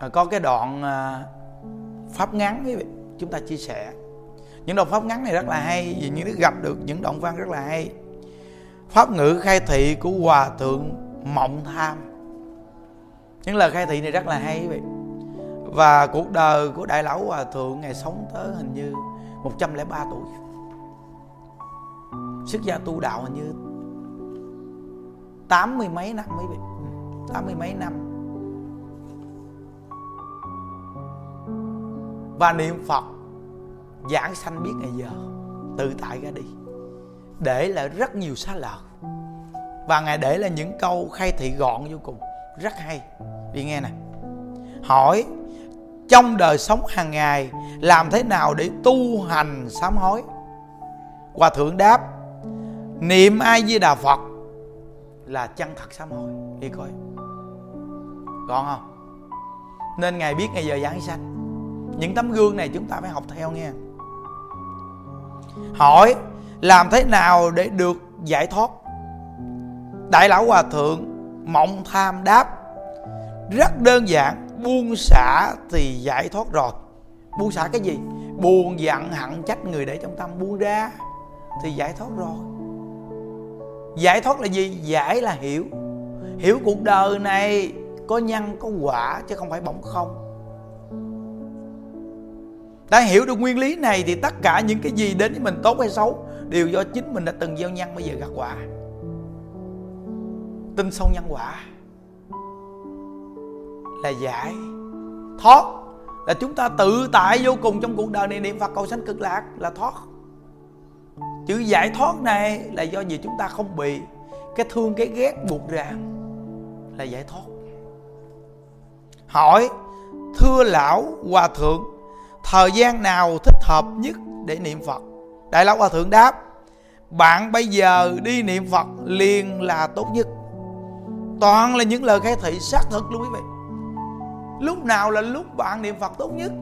À, có cái đoạn à, pháp ngắn quý vị, chúng ta chia sẻ. Những đoạn pháp ngắn này rất là hay, vì những đứa gặp được những đoạn văn rất là hay. Pháp ngữ khai thị của hòa thượng mộng tham. Những lời khai thị này rất là hay quý vị. Và cuộc đời của đại lão hòa thượng ngày sống tới hình như 103 tuổi. Sức gia tu đạo hình như tám mươi mấy năm quý vị. Ừ, tám mươi mấy năm. Và niệm phật giảng sanh biết ngày giờ, tự tại ra đi. Để lại rất nhiều xá lợi và ngài để là những câu khai thị gọn vô cùng, rất hay. Vì nghe nè, hỏi, trong đời sống hàng ngày, làm thế nào để tu hành sám hối? Hòa thượng đáp, niệm ai di đà phật là chân thật sám hối. Đi coi gọn không? Nên ngài biết ngày giờ giảng sanh những tấm gương này chúng ta phải học theo nghe hỏi, làm thế nào để được giải thoát? Đại lão hòa thượng mộng tham đáp, rất đơn giản, buông xả thì giải thoát rồi. Buông xả cái gì? Buồn giận hận trách người để trong tâm buông ra thì giải thoát rồi. Giải thoát là gì? Giải là hiểu. Hiểu cuộc đời này có nhân có quả chứ không phải bỗng không đã hiểu được nguyên lý này thì tất cả những cái gì đến với mình tốt hay xấu đều do chính mình đã từng gieo nhân bây giờ gặt quả. Tin sâu nhân quả là giải thoát, là chúng ta tự tại vô cùng trong cuộc đời này niệm phật cầu sanh cực lạc là thoát. Chữ giải thoát này là do gì chúng ta không bị cái thương, cái ghét buộc ràng là giải thoát. Hỏi thưa lão hòa thượng thời gian nào thích hợp nhất để niệm phật? Đại lão hòa thượng đáp, bạn bây giờ đi niệm phật liền là tốt nhất. Toàn là những lời khai thị xác thực luôn quý vị. Lúc nào là lúc bạn niệm phật tốt nhất?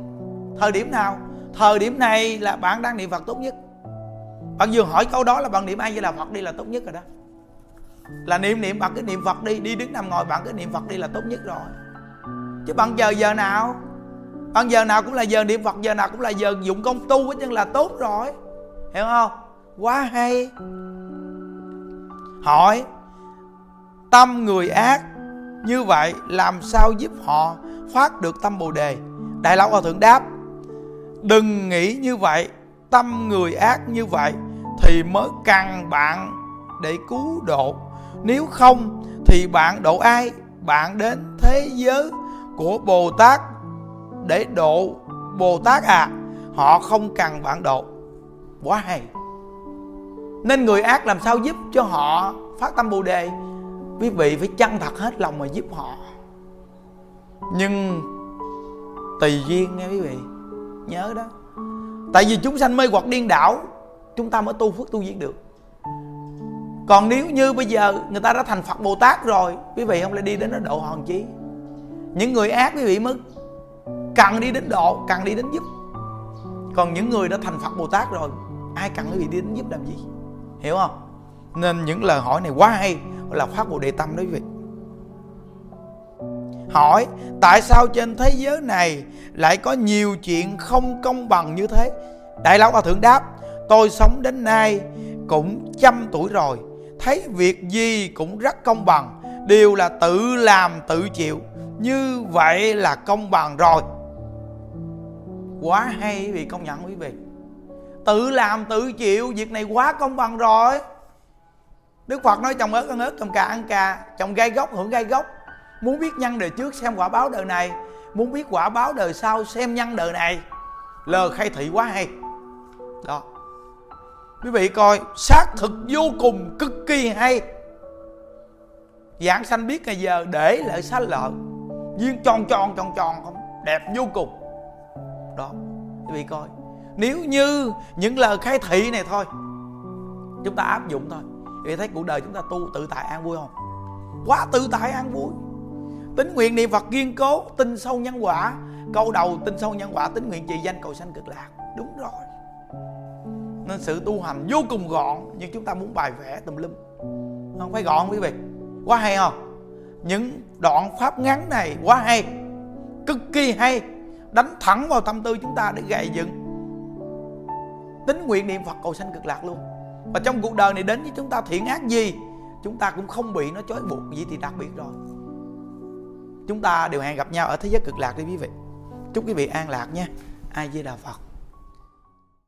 Thời điểm nào? Thời điểm này là bạn đang niệm phật tốt nhất. Bạn vừa hỏi câu đó là bạn niệm ai với là phật đi là tốt nhất rồi đó. Là niệm niệm, bạn cứ niệm phật đi đi đứng nằm ngồi bạn cứ niệm phật đi là tốt nhất rồi. Chứ bạn giờ giờ nào? Bạn giờ nào cũng là giờ niệm phật, giờ nào cũng là giờ dụng công tu hết chân là tốt rồi. Hiểu không? Quá hay. Hỏi, tâm người ác như vậy làm sao giúp họ phát được tâm bồ đề? Đại lão hòa thượng đáp, đừng nghĩ như vậy, tâm người ác như vậy thì mới cần bạn để cứu độ. Nếu không thì bạn độ ai? Bạn đến thế giới của bồ tát để độ bồ tát à họ không cần bạn độ. Quá hay. Nên người ác làm sao giúp cho họ phát tâm bồ đề? Quý vị phải chân thật hết lòng mà giúp họ. Nhưng tùy duyên nghe quý vị, nhớ đó. Tại vì chúng sanh mê hoặc điên đảo, chúng ta mới tu phước tu duyên được. Còn nếu như bây giờ người ta đã thành phật bồ tát rồi, quý vị không lại đi đến đó độ hòn chí những người ác quý vị mới cần đi đến độ cần đi đến giúp. Còn những người đã thành phật bồ tát rồi, ai cần quý vị đi đến giúp làm gì? Hiểu không? Nên những lời hỏi này quá hay là phát bồ đề tâm đó quý vị hỏi, tại sao trên thế giới này lại có nhiều chuyện không công bằng như thế? Đại lão hòa thượng đáp, tôi sống đến nay cũng trăm tuổi rồi, thấy việc gì cũng rất công bằng, đều là tự làm tự chịu, như vậy là công bằng rồi quá hay vì công nhận quý vị. Tự làm tự chịu, việc này quá công bằng rồi. Đức phật nói trồng ớt, ăn ớt trồng cà, ăn cà. Trồng gai gốc hưởng gai gốc muốn biết nhân đời trước, xem quả báo đời này. Muốn biết quả báo đời sau, xem nhân đời này. Lờ khai thị quá hay. Đó. Quý vị coi, xác thực vô cùng cực kỳ hay. Giảng sanh biết ngày giờ để lại sách lợn viên tròn tròn tròn tròn không? Đẹp vô cùng đó. Quý vị coi, nếu như những lời khai thị này thôi, chúng ta áp dụng thôi. Quý vị thấy cuộc đời chúng ta tu tự tại an vui không? Quá tự tại an vui. Tính nguyện niệm phật kiên cố, tin sâu nhân quả. Câu đầu tin sâu nhân quả, tính nguyện trì danh cầu sanh cực lạc. Đúng rồi. Nên sự tu hành vô cùng gọn, nhưng chúng ta muốn bài vẽ tùm lum. Không phải gọn quý vị. Quá hay không? Những đoạn pháp ngắn này quá hay, cực kỳ hay đánh thẳng vào tâm tư chúng ta để gầy dựng. Tính nguyện niệm phật cầu sanh cực lạc luôn. Và trong cuộc đời này đến với chúng ta thiện ác gì, chúng ta cũng không bị nó trói buộc gì thì đặc biệt rồi. Chúng ta đều hẹn gặp nhau ở thế giới cực lạc đi quý vị. Chúc quý vị an lạc nha. Ai di đà phật.